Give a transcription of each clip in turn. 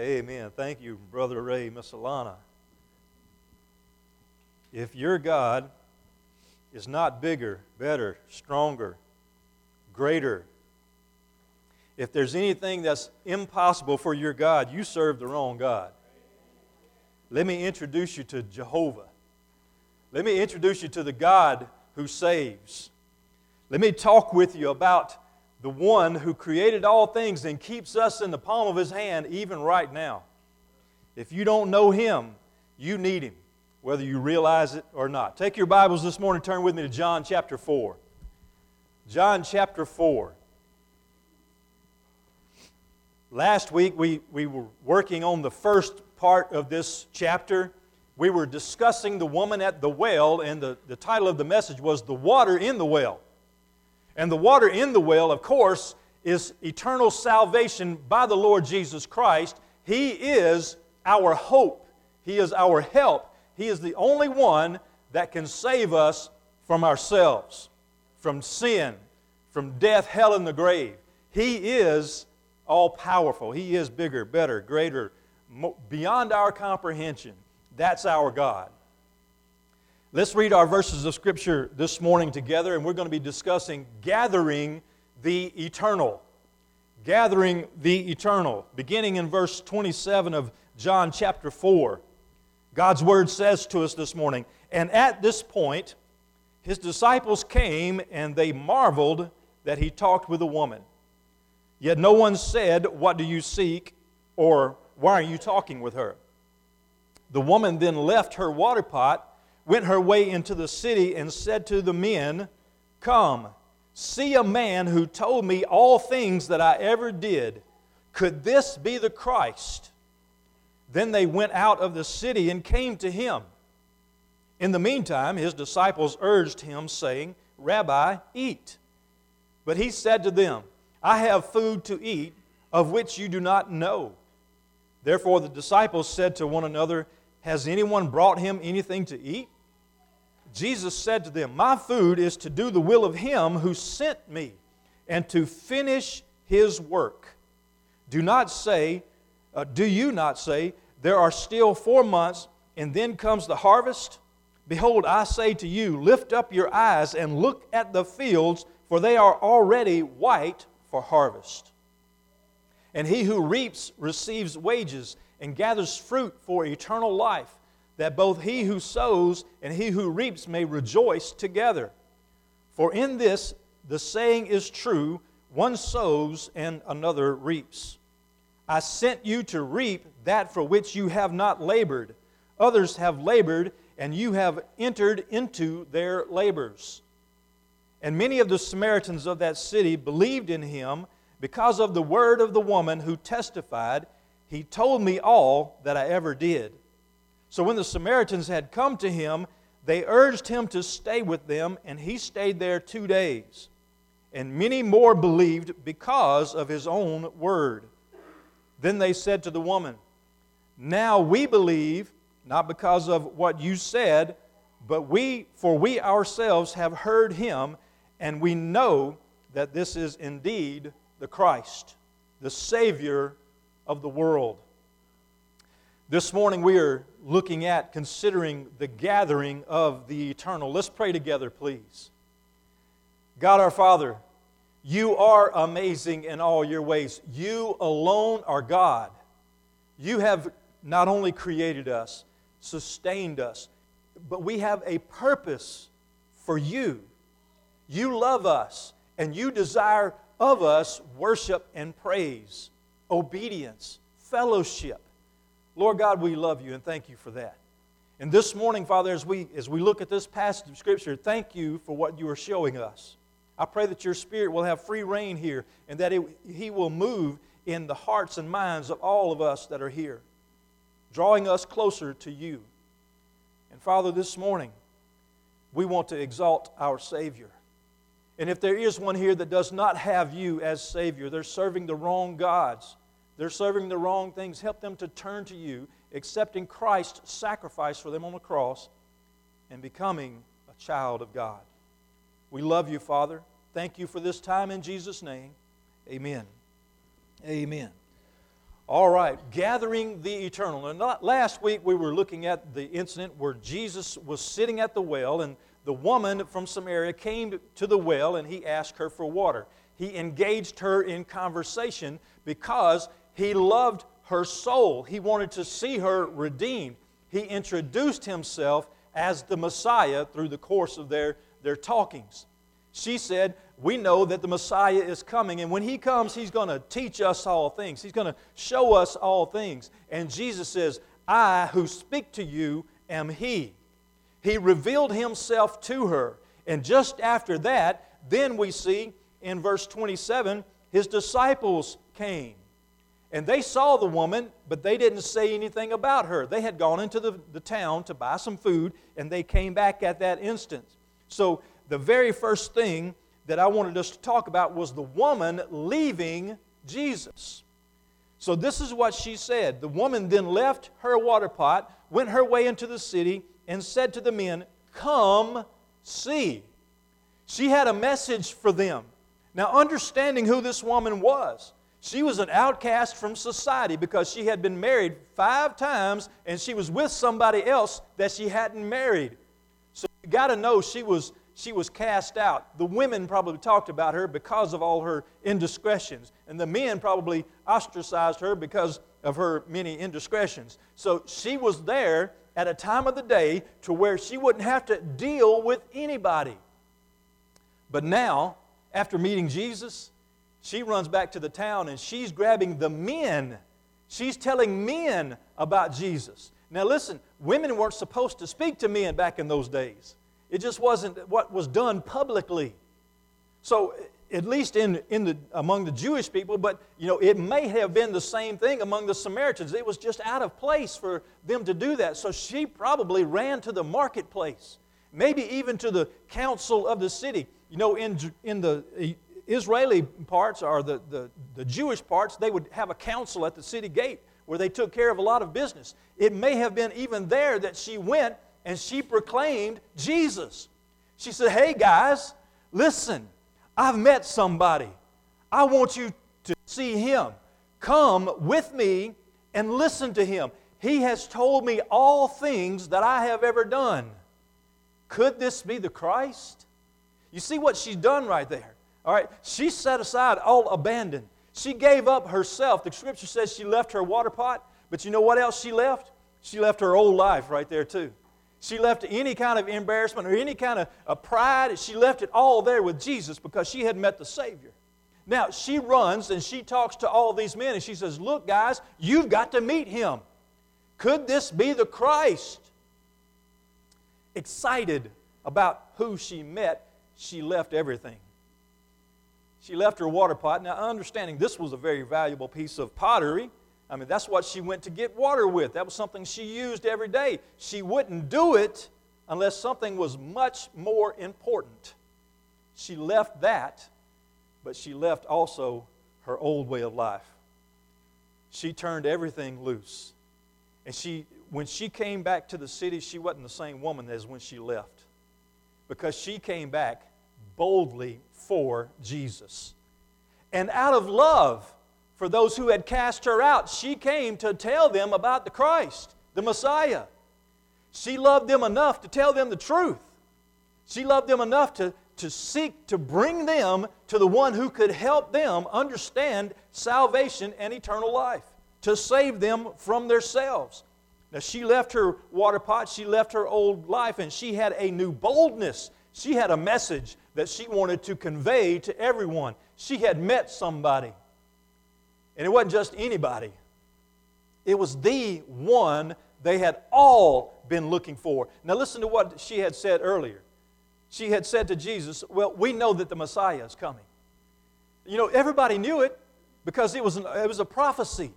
Amen. Thank you, Brother Ray, Miss Alana. If your God is not bigger, better, stronger, greater, if there's anything that's impossible for your God, you serve the wrong God. Let me introduce you to Jehovah. Let me introduce you to the God who saves. Let me talk with you about the one who created all things and keeps us in the palm of his hand even right now. If you don't know him, you need him, whether you realize it or not. Take your Bibles this morning, turn with me to John chapter 4. John chapter 4. Last week we, we were working on the first part of this chapter. We were discussing the woman at the well, and the, the title of the message was The Water in the Well. And the water in the well, of course, is eternal salvation by the Lord Jesus Christ. He is our hope, He is our help. He is the only one that can save us from ourselves, from sin, from death, hell, and the grave. He is all powerful. He is bigger, better, greater, beyond our comprehension. That's our God. Let's read our verses of Scripture this morning together, and we're going to be discussing gathering the eternal. Gathering the eternal. Beginning in verse 27 of John chapter 4, God's word says to us this morning, And at this point, his disciples came and they marveled that he talked with a woman. Yet no one said, What do you seek? or Why are you talking with her? The woman then left her water pot went her way into the city and said to the men, Come, see a man who told me all things that I ever did. Could this be the Christ? Then they went out of the city and came to him. In the meantime, his disciples urged him, saying, Rabbi, eat. But he said to them, I have food to eat of which you do not know. Therefore the disciples said to one another, has anyone brought him anything to eat? Jesus said to them, My food is to do the will of him who sent me and to finish his work. Do not say, uh, do you not say, there are still four months and then comes the harvest? Behold, I say to you, lift up your eyes and look at the fields, for they are already white for harvest. And he who reaps receives wages and gathers fruit for eternal life, that both he who sows and he who reaps may rejoice together. For in this the saying is true one sows and another reaps. I sent you to reap that for which you have not labored. Others have labored, and you have entered into their labors. And many of the Samaritans of that city believed in him because of the word of the woman who testified he told me all that I ever did. So when the Samaritans had come to him, they urged him to stay with them, and he stayed there two days. And many more believed because of his own word. Then they said to the woman, Now we believe, not because of what you said, but we, for we ourselves have heard him, and we know that this is indeed the Christ, the Savior of the world. This morning we are looking at considering the gathering of the eternal. Let's pray together, please. God our Father, you are amazing in all your ways. You alone are God. You have not only created us, sustained us, but we have a purpose for you. You love us, and you desire of us worship and praise obedience, fellowship. Lord God, we love you and thank you for that. And this morning, Father, as we, as we look at this passage of Scripture, thank you for what you are showing us. I pray that your Spirit will have free rein here and that it, He will move in the hearts and minds of all of us that are here, drawing us closer to you. And Father, this morning, we want to exalt our Savior. And if there is one here that does not have you as Savior, they're serving the wrong gods. They're serving the wrong things. Help them to turn to you, accepting Christ's sacrifice for them on the cross, and becoming a child of God. We love you, Father. Thank you for this time in Jesus' name. Amen. Amen. All right, gathering the eternal. And last week we were looking at the incident where Jesus was sitting at the well and the woman from Samaria came to the well and he asked her for water. He engaged her in conversation because he loved her soul. He wanted to see her redeemed. He introduced himself as the Messiah through the course of their, their talkings. She said, We know that the Messiah is coming, and when he comes, he's going to teach us all things. He's going to show us all things. And Jesus says, I who speak to you am he. He revealed himself to her. And just after that, then we see in verse 27 his disciples came. And they saw the woman, but they didn't say anything about her. They had gone into the, the town to buy some food, and they came back at that instant. So the very first thing that I wanted us to talk about was the woman leaving Jesus. So, this is what she said. The woman then left her water pot, went her way into the city, and said to the men, Come see. She had a message for them. Now, understanding who this woman was, she was an outcast from society because she had been married five times and she was with somebody else that she hadn't married. So you got to know she was she was cast out. The women probably talked about her because of all her indiscretions, and the men probably ostracized her because of her many indiscretions. So she was there at a time of the day to where she wouldn't have to deal with anybody. But now, after meeting Jesus, she runs back to the town and she's grabbing the men. She's telling men about Jesus. Now, listen, women weren't supposed to speak to men back in those days. It just wasn't what was done publicly. So, at least in, in the, among the Jewish people, but you know, it may have been the same thing among the Samaritans. It was just out of place for them to do that. So she probably ran to the marketplace, maybe even to the council of the city. You know, in, in the uh, Israeli parts or the, the, the Jewish parts, they would have a council at the city gate where they took care of a lot of business. It may have been even there that she went and she proclaimed Jesus. She said, Hey guys, listen, I've met somebody. I want you to see him. Come with me and listen to him. He has told me all things that I have ever done. Could this be the Christ? You see what she's done right there. All right, she set aside all abandon. She gave up herself. The scripture says she left her water pot, but you know what else she left? She left her old life right there, too. She left any kind of embarrassment or any kind of, of pride. She left it all there with Jesus because she had met the Savior. Now, she runs and she talks to all these men and she says, Look, guys, you've got to meet him. Could this be the Christ? Excited about who she met, she left everything. She left her water pot. Now, understanding this was a very valuable piece of pottery, I mean, that's what she went to get water with. That was something she used every day. She wouldn't do it unless something was much more important. She left that, but she left also her old way of life. She turned everything loose. And she, when she came back to the city, she wasn't the same woman as when she left. Because she came back boldly for Jesus. And out of love, for those who had cast her out. She came to tell them about the Christ, the Messiah. She loved them enough to tell them the truth. She loved them enough to, to seek to bring them to the one who could help them understand salvation and eternal life, to save them from themselves. Now, she left her water pot, she left her old life, and she had a new boldness. She had a message that she wanted to convey to everyone. She had met somebody. And it wasn't just anybody, it was the one they had all been looking for. Now, listen to what she had said earlier. She had said to Jesus, Well, we know that the Messiah is coming. You know, everybody knew it because it was, an, it was a prophecy.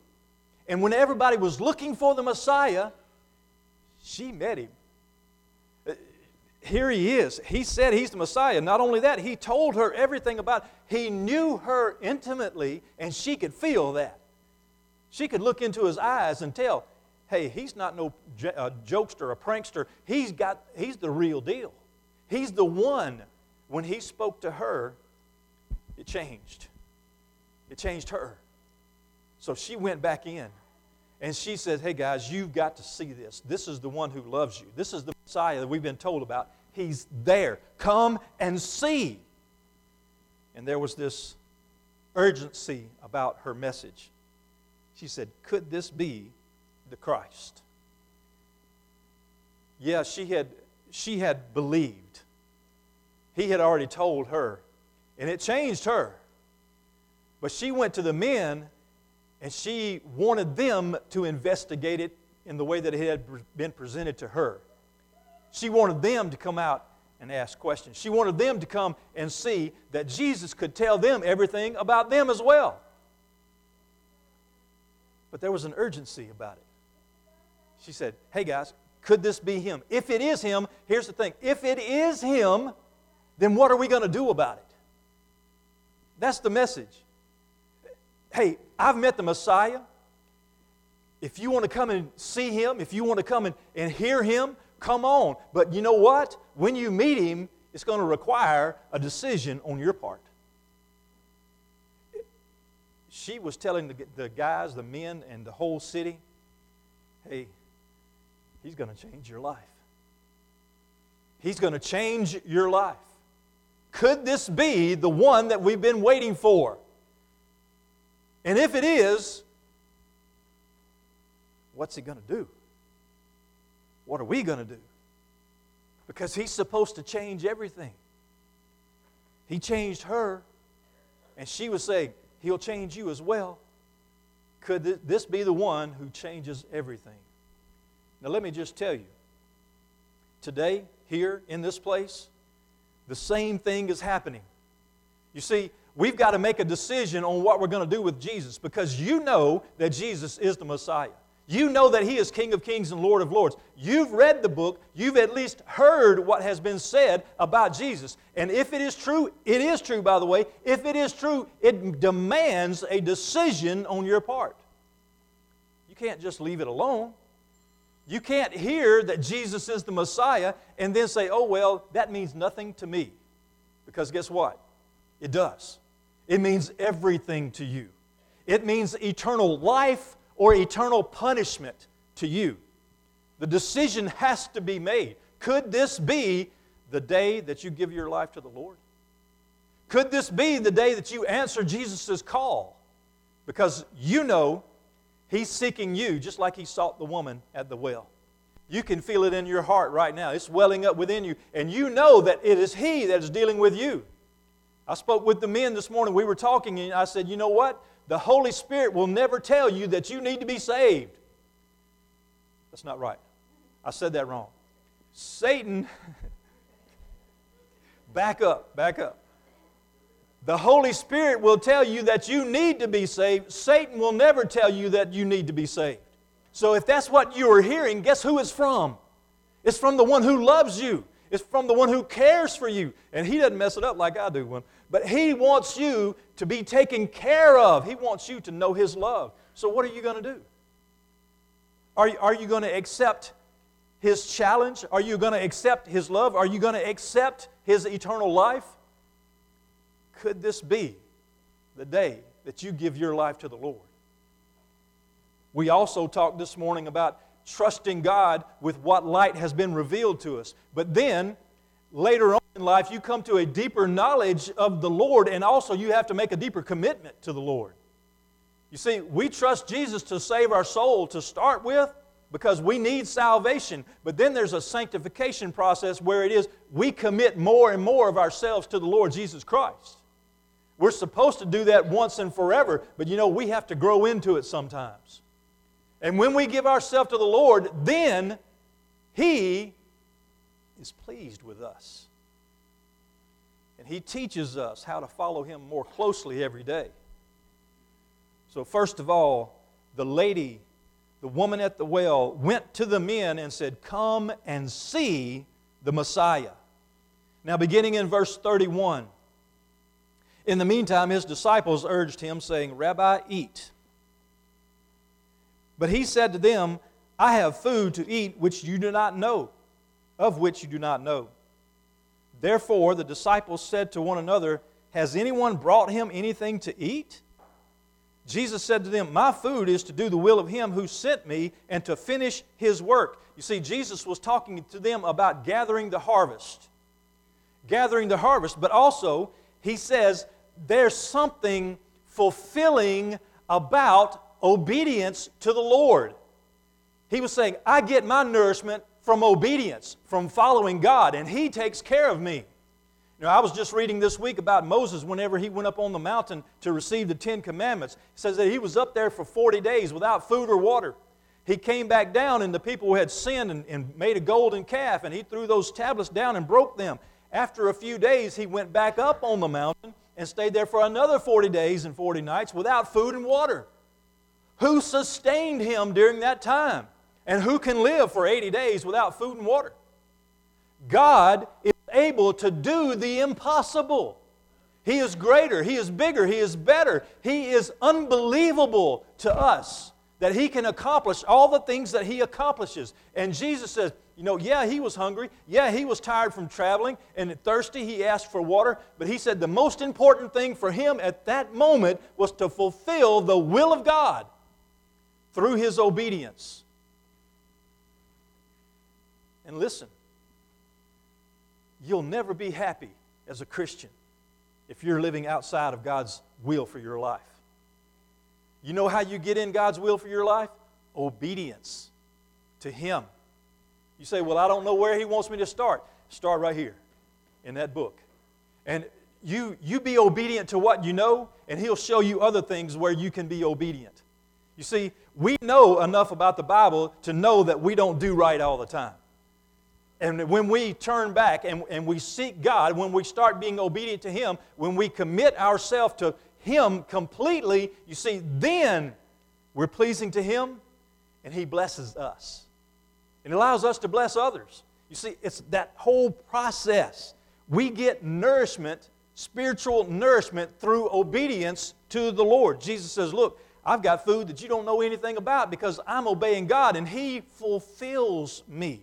And when everybody was looking for the Messiah, she met him here he is. He said he's the Messiah. Not only that, he told her everything about he knew her intimately and she could feel that. She could look into his eyes and tell, "Hey, he's not no jokester, a prankster. He's got he's the real deal. He's the one when he spoke to her, it changed. It changed her. So she went back in and she said, Hey guys, you've got to see this. This is the one who loves you. This is the Messiah that we've been told about. He's there. Come and see. And there was this urgency about her message. She said, Could this be the Christ? Yeah, she had, she had believed. He had already told her, and it changed her. But she went to the men and she wanted them to investigate it in the way that it had been presented to her. She wanted them to come out and ask questions. She wanted them to come and see that Jesus could tell them everything about them as well. But there was an urgency about it. She said, Hey guys, could this be him? If it is him, here's the thing if it is him, then what are we going to do about it? That's the message. Hey, I've met the Messiah. If you want to come and see him, if you want to come and, and hear him, come on. But you know what? When you meet him, it's going to require a decision on your part. She was telling the, the guys, the men, and the whole city, hey, he's going to change your life. He's going to change your life. Could this be the one that we've been waiting for? And if it is, what's he going to do? What are we going to do? Because he's supposed to change everything. He changed her, and she was saying, He'll change you as well. Could this be the one who changes everything? Now, let me just tell you today, here in this place, the same thing is happening. You see, we've got to make a decision on what we're going to do with Jesus because you know that Jesus is the Messiah. You know that He is King of Kings and Lord of Lords. You've read the book. You've at least heard what has been said about Jesus. And if it is true, it is true, by the way. If it is true, it demands a decision on your part. You can't just leave it alone. You can't hear that Jesus is the Messiah and then say, oh, well, that means nothing to me. Because guess what? It does. It means everything to you. It means eternal life or eternal punishment to you. The decision has to be made. Could this be the day that you give your life to the Lord? Could this be the day that you answer Jesus' call? Because you know He's seeking you just like He sought the woman at the well. You can feel it in your heart right now. It's welling up within you, and you know that it is He that is dealing with you. I spoke with the men this morning. We were talking, and I said, You know what? the Holy Spirit will never tell you that you need to be saved. That's not right. I said that wrong. Satan, back up, back up. The Holy Spirit will tell you that you need to be saved. Satan will never tell you that you need to be saved. So if that's what you are hearing, guess who it's from? It's from the one who loves you. It's from the one who cares for you. And he doesn't mess it up like I do one. But he wants you to be taken care of. He wants you to know his love. So what are you going to do? Are are you going to accept his challenge? Are you going to accept his love? Are you going to accept his eternal life? Could this be the day that you give your life to the Lord? We also talked this morning about trusting God with what light has been revealed to us. But then, later on in life, you come to a deeper knowledge of the Lord, and also you have to make a deeper commitment to the Lord. You see, we trust Jesus to save our soul to start with because we need salvation. But then there's a sanctification process where it is we commit more and more of ourselves to the Lord Jesus Christ. We're supposed to do that once and forever, but you know, we have to grow into it sometimes. And when we give ourselves to the Lord, then He is pleased with us. And He teaches us how to follow Him more closely every day. So, first of all, the lady, the woman at the well, went to the men and said, Come and see the Messiah. Now, beginning in verse 31, in the meantime, his disciples urged him, saying, Rabbi, eat. But he said to them, I have food to eat which you do not know, of which you do not know. Therefore, the disciples said to one another, Has anyone brought him anything to eat? Jesus said to them, My food is to do the will of him who sent me and to finish his work. You see, Jesus was talking to them about gathering the harvest. Gathering the harvest, but also, he says, there's something fulfilling about obedience to the Lord. He was saying, I get my nourishment from obedience, from following God, and He takes care of me. You know, I was just reading this week about Moses whenever he went up on the mountain to receive the Ten Commandments. It says that he was up there for 40 days without food or water. He came back down, and the people had sinned and, and made a golden calf, and he threw those tablets down and broke them. After a few days, he went back up on the mountain and stayed there for another 40 days and 40 nights without food and water. Who sustained him during that time? And who can live for 80 days without food and water? God is able to do the impossible. He is greater, He is bigger, He is better. He is unbelievable to us that He can accomplish all the things that He accomplishes. And Jesus says, you know, yeah, he was hungry. Yeah, he was tired from traveling and thirsty. He asked for water. But he said the most important thing for him at that moment was to fulfill the will of God through his obedience. And listen, you'll never be happy as a Christian if you're living outside of God's will for your life. You know how you get in God's will for your life? Obedience to Him. You say, Well, I don't know where He wants me to start. Start right here in that book. And you, you be obedient to what you know, and He'll show you other things where you can be obedient. You see, we know enough about the Bible to know that we don't do right all the time. And when we turn back and, and we seek God, when we start being obedient to Him, when we commit ourselves to Him completely, you see, then we're pleasing to Him and He blesses us. And allows us to bless others. You see, it's that whole process. We get nourishment, spiritual nourishment, through obedience to the Lord. Jesus says, Look, I've got food that you don't know anything about because I'm obeying God and He fulfills me.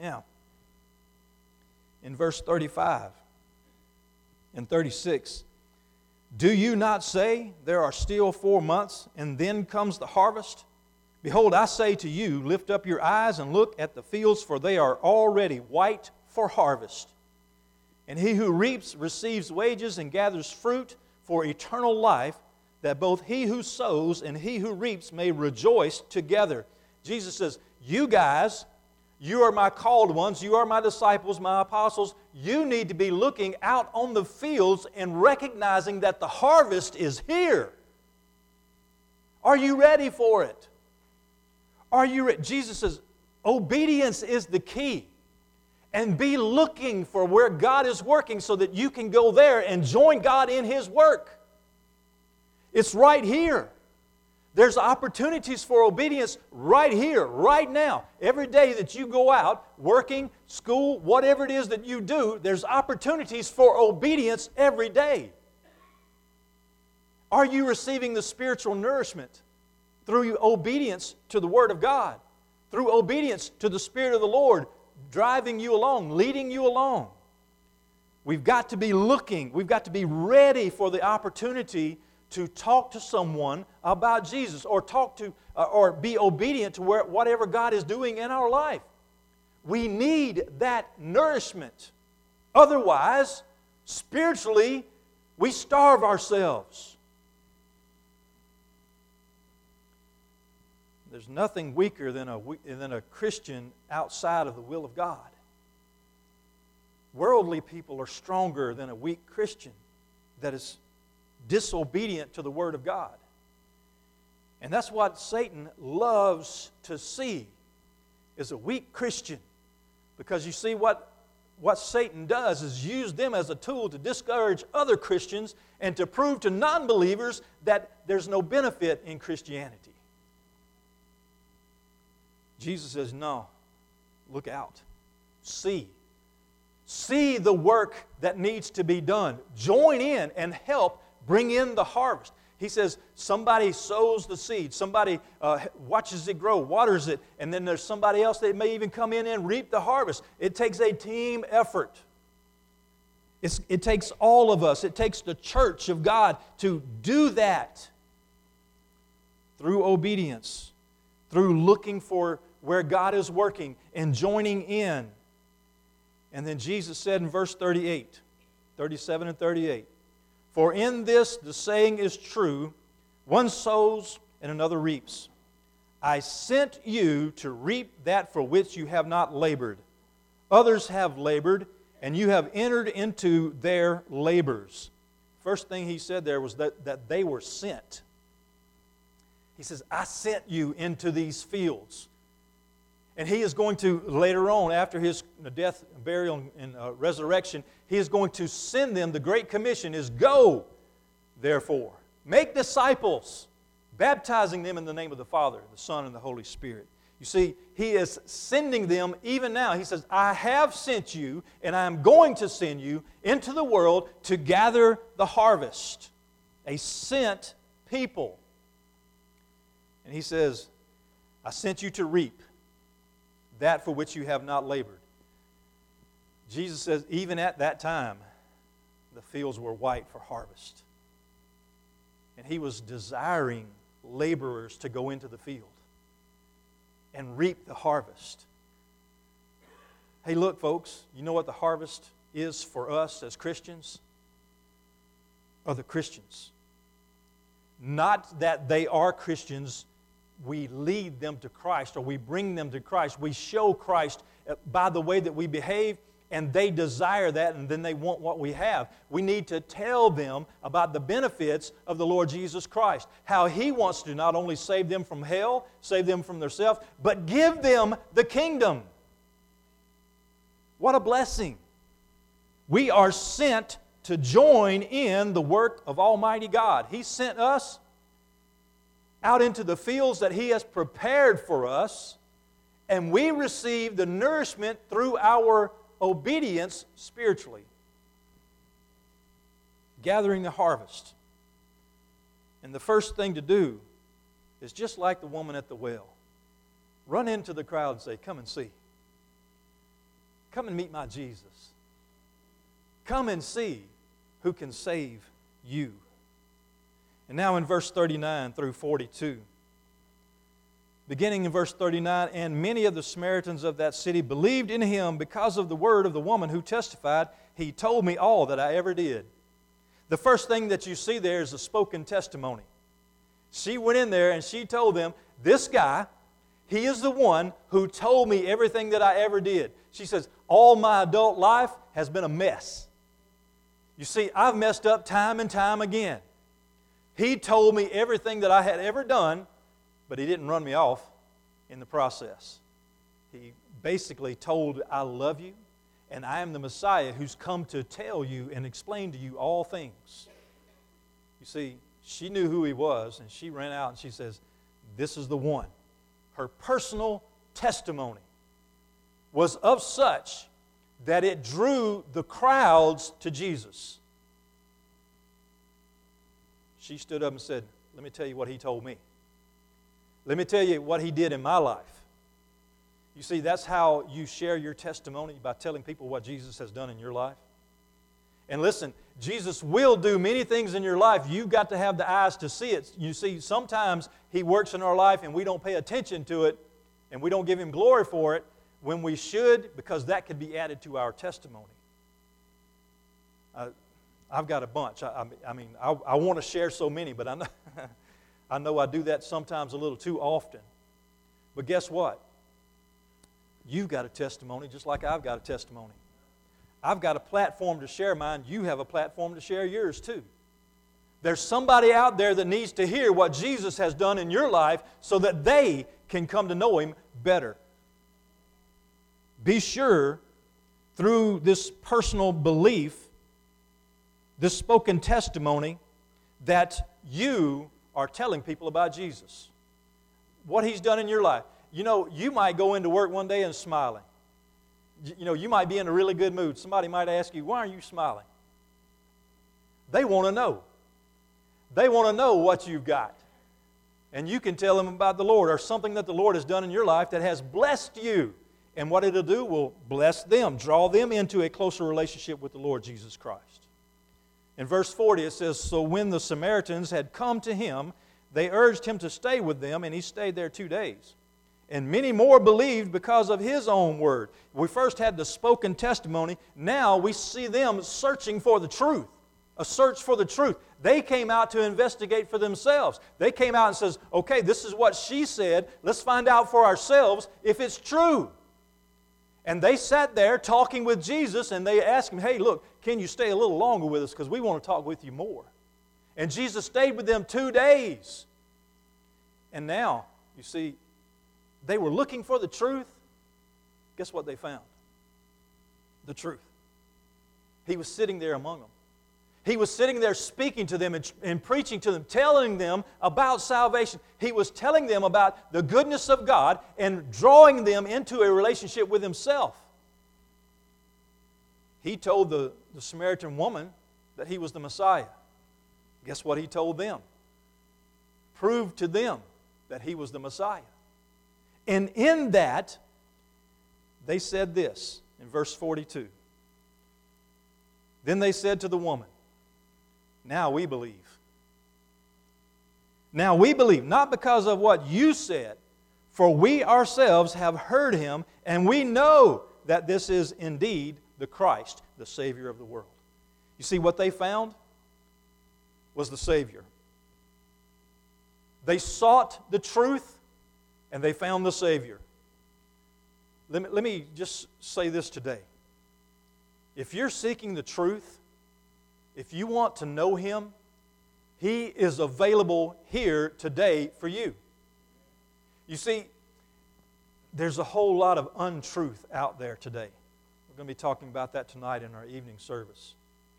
Now, in verse 35 and 36, do you not say, There are still four months, and then comes the harvest? Behold, I say to you, lift up your eyes and look at the fields, for they are already white for harvest. And he who reaps receives wages and gathers fruit for eternal life, that both he who sows and he who reaps may rejoice together. Jesus says, You guys, you are my called ones, you are my disciples, my apostles. You need to be looking out on the fields and recognizing that the harvest is here. Are you ready for it? Are you ready? Jesus says, obedience is the key. And be looking for where God is working so that you can go there and join God in His work. It's right here. There's opportunities for obedience right here, right now. Every day that you go out, working, school, whatever it is that you do, there's opportunities for obedience every day. Are you receiving the spiritual nourishment? through obedience to the Word of God, through obedience to the Spirit of the Lord, driving you along, leading you along. We've got to be looking, we've got to be ready for the opportunity to talk to someone about Jesus or talk to uh, or be obedient to where, whatever God is doing in our life. We need that nourishment. Otherwise, spiritually, we starve ourselves. There's nothing weaker than a, than a Christian outside of the will of God. Worldly people are stronger than a weak Christian that is disobedient to the Word of God. And that's what Satan loves to see is a weak Christian. Because you see what, what Satan does is use them as a tool to discourage other Christians and to prove to non-believers that there's no benefit in Christianity. Jesus says, No, look out. See. See the work that needs to be done. Join in and help bring in the harvest. He says, somebody sows the seed, somebody uh, watches it grow, waters it, and then there's somebody else that may even come in and reap the harvest. It takes a team effort. It's, it takes all of us, it takes the church of God to do that. through obedience, through looking for where God is working and joining in. And then Jesus said in verse 38, 37 and 38, For in this the saying is true one sows and another reaps. I sent you to reap that for which you have not labored. Others have labored, and you have entered into their labors. First thing he said there was that, that they were sent. He says, I sent you into these fields. And he is going to, later on, after his death, burial, and uh, resurrection, he is going to send them. The Great Commission is go, therefore, make disciples, baptizing them in the name of the Father, the Son, and the Holy Spirit. You see, he is sending them even now. He says, I have sent you, and I am going to send you into the world to gather the harvest. A sent people. And he says, I sent you to reap that for which you have not labored. Jesus says, even at that time, the fields were white for harvest. And he was desiring laborers to go into the field and reap the harvest. Hey, look, folks, you know what the harvest is for us as Christians? Other Christians. Not that they are Christians we lead them to Christ or we bring them to Christ. We show Christ uh, by the way that we behave, and they desire that, and then they want what we have. We need to tell them about the benefits of the Lord Jesus Christ, how He wants to not only save them from hell, save them from themselves, but give them the kingdom. What a blessing! We are sent to join in the work of Almighty God. He sent us out into the fields that He has prepared for us, and we receive the nourishment through our obedience spiritually. Gathering the harvest. And the first thing to do is just like the woman at the well run into the crowd and say, Come and see. Come and meet my Jesus. Come and see who can save you. And now in verse 39 through 42. Beginning in verse 39, and many of the Samaritans of that city believed in him because of the word of the woman who testified, He told me all that I ever did. The first thing that you see there is a spoken testimony. She went in there and she told them, This guy, he is the one who told me everything that I ever did. She says, All my adult life has been a mess. You see, I've messed up time and time again. He told me everything that I had ever done, but he didn't run me off in the process. He basically told, I love you, and I am the Messiah who's come to tell you and explain to you all things. You see, she knew who he was, and she ran out and she says, This is the one. Her personal testimony was of such that it drew the crowds to Jesus she stood up and said, Let me tell you what he told me. Let me tell you what he did in my life. You see, that's how you share your testimony by telling people what Jesus has done in your life. And listen, Jesus will do many things in your life. You've got to have the eyes to see it. You see, sometimes He works in our life and we don't pay attention to it and we don't give Him glory for it when we should because that could be added to our testimony. Uh, I've got a bunch. I, I mean, I, I want to share so many, but I know, I know I do that sometimes a little too often. But guess what? You've got a testimony just like I've got a testimony. I've got a platform to share mine. You have a platform to share yours too. There's somebody out there that needs to hear what Jesus has done in your life so that they can come to know Him better. Be sure through this personal belief this spoken testimony that you are telling people about Jesus. What he's done in your life. You know, you might go into work one day and smiling. You know, you might be in a really good mood. Somebody might ask you, Why are you smiling? They want to know. They want to know what you've got. And you can tell them about the Lord or something that the Lord has done in your life that has blessed you. And what it'll do will bless them, draw them into a closer relationship with the Lord Jesus Christ. In verse 40, it says So when the Samaritans had come to him, they urged him to stay with them, and he stayed there two days. And many more believed because of his own word. We first had the spoken testimony. Now we see them searching for the truth, a search for the truth. They came out to investigate for themselves. They came out and says, "Okay, this is what she said. Let's find out for ourselves if it's true." And they sat there talking with Jesus and they asked him, "Hey, look, can you stay a little longer with us because we want to talk with you more?" And Jesus stayed with them 2 days. And now, you see, they were looking for the truth. Guess what they found? The truth. He was sitting there among them. He was sitting there speaking to them and, and, preaching to them, telling them about salvation. He was telling them about the goodness of God and drawing them into a relationship with Himself. He told the, the Samaritan woman that he was the Messiah. Guess what he told them? Proved to them that he was the Messiah. And in that, they said this in verse 42. Then they said to the woman, Now we believe. Now we believe, not because of what you said, for we ourselves have heard him, and we know that this is indeed the Christ, the Savior of the world. You see what they found? Was the Savior. They sought the truth, and they found the Savior. Let me, let me just say this today. If you're seeking the truth, if you want to know Him, He is available here today for you. You see, there's a whole lot of untruth out there today. We're going to be talking about that tonight in our evening service,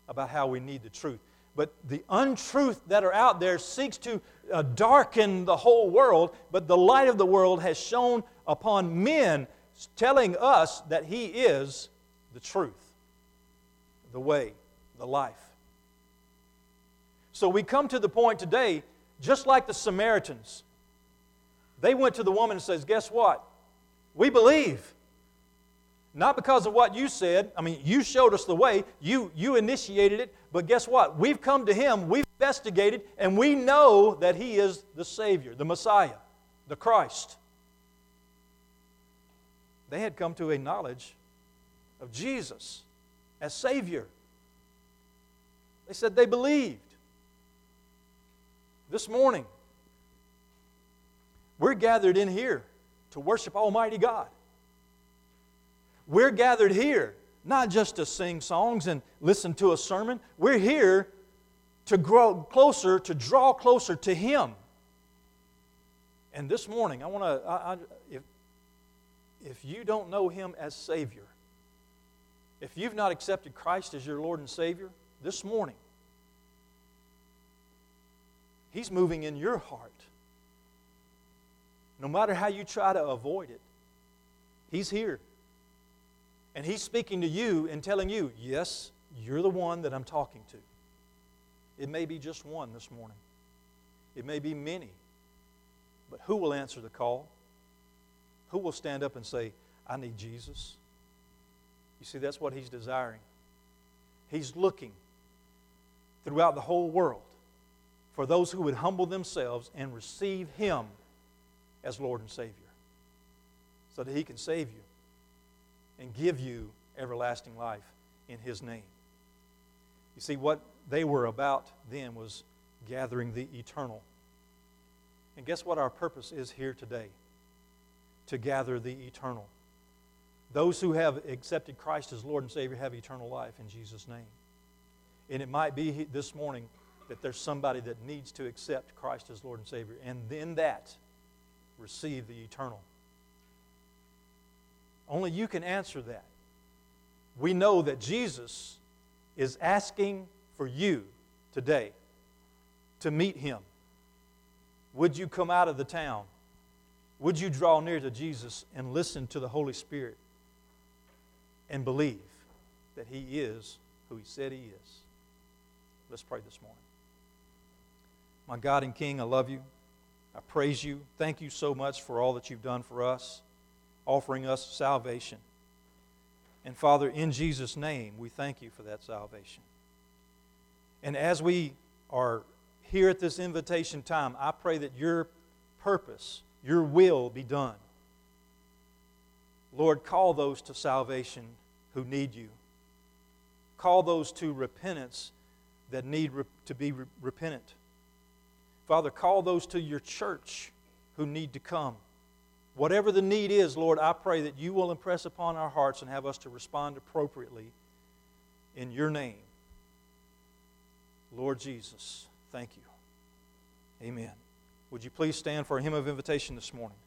about how we need the truth. But the untruth that are out there seeks to uh, darken the whole world, but the light of the world has shone upon men, telling us that He is the truth, the way, the life. So we come to the point today, just like the Samaritans. They went to the woman and says, "Guess what? We believe." Not because of what you said. I mean, you showed us the way, you, you initiated it, but guess what? We've come to Him, we've investigated, and we know that He is the Savior, the Messiah, the Christ. They had come to a knowledge of Jesus as Savior. They said they believed. This morning, we're gathered in here to worship Almighty God. We're gathered here not just to sing songs and listen to a sermon. We're here to grow closer, to draw closer to Him. And this morning, I want to, if, if you don't know Him as Savior, if you've not accepted Christ as your Lord and Savior, this morning, He's moving in your heart. No matter how you try to avoid it, He's here. And He's speaking to you and telling you, yes, you're the one that I'm talking to. It may be just one this morning, it may be many. But who will answer the call? Who will stand up and say, I need Jesus? You see, that's what He's desiring. He's looking throughout the whole world for those who would humble themselves and receive Him as Lord and Savior so that He can save you and give you everlasting life in His name. You see, what they were about then was gathering the eternal. And guess what our purpose is here today? To gather the eternal. Those who have accepted Christ as Lord and Savior have eternal life in Jesus' name. And it might be this morning that there's somebody that needs to accept Christ as Lord and Savior, and then that receive the eternal. Only you can answer that. We know that Jesus is asking for you today to meet Him. Would you come out of the town? Would you draw near to Jesus and listen to the Holy Spirit and believe that He is who He said He is? Let's pray this morning. My God and King, I love you. I praise you. Thank you so much for all that you've done for us offering us salvation. And Father, in Jesus' name, we thank you for that salvation. And as we are here at this invitation time, I pray that your purpose, your will be done. Lord, call those to salvation who need you. Call those to repentance that need to be re- repentant. Father, call those to your church who need to come. Whatever the need is, Lord, I pray that you will impress upon our hearts and have us to respond appropriately in your name. Lord Jesus, thank you. Amen. Would you please stand for a hymn of invitation this morning?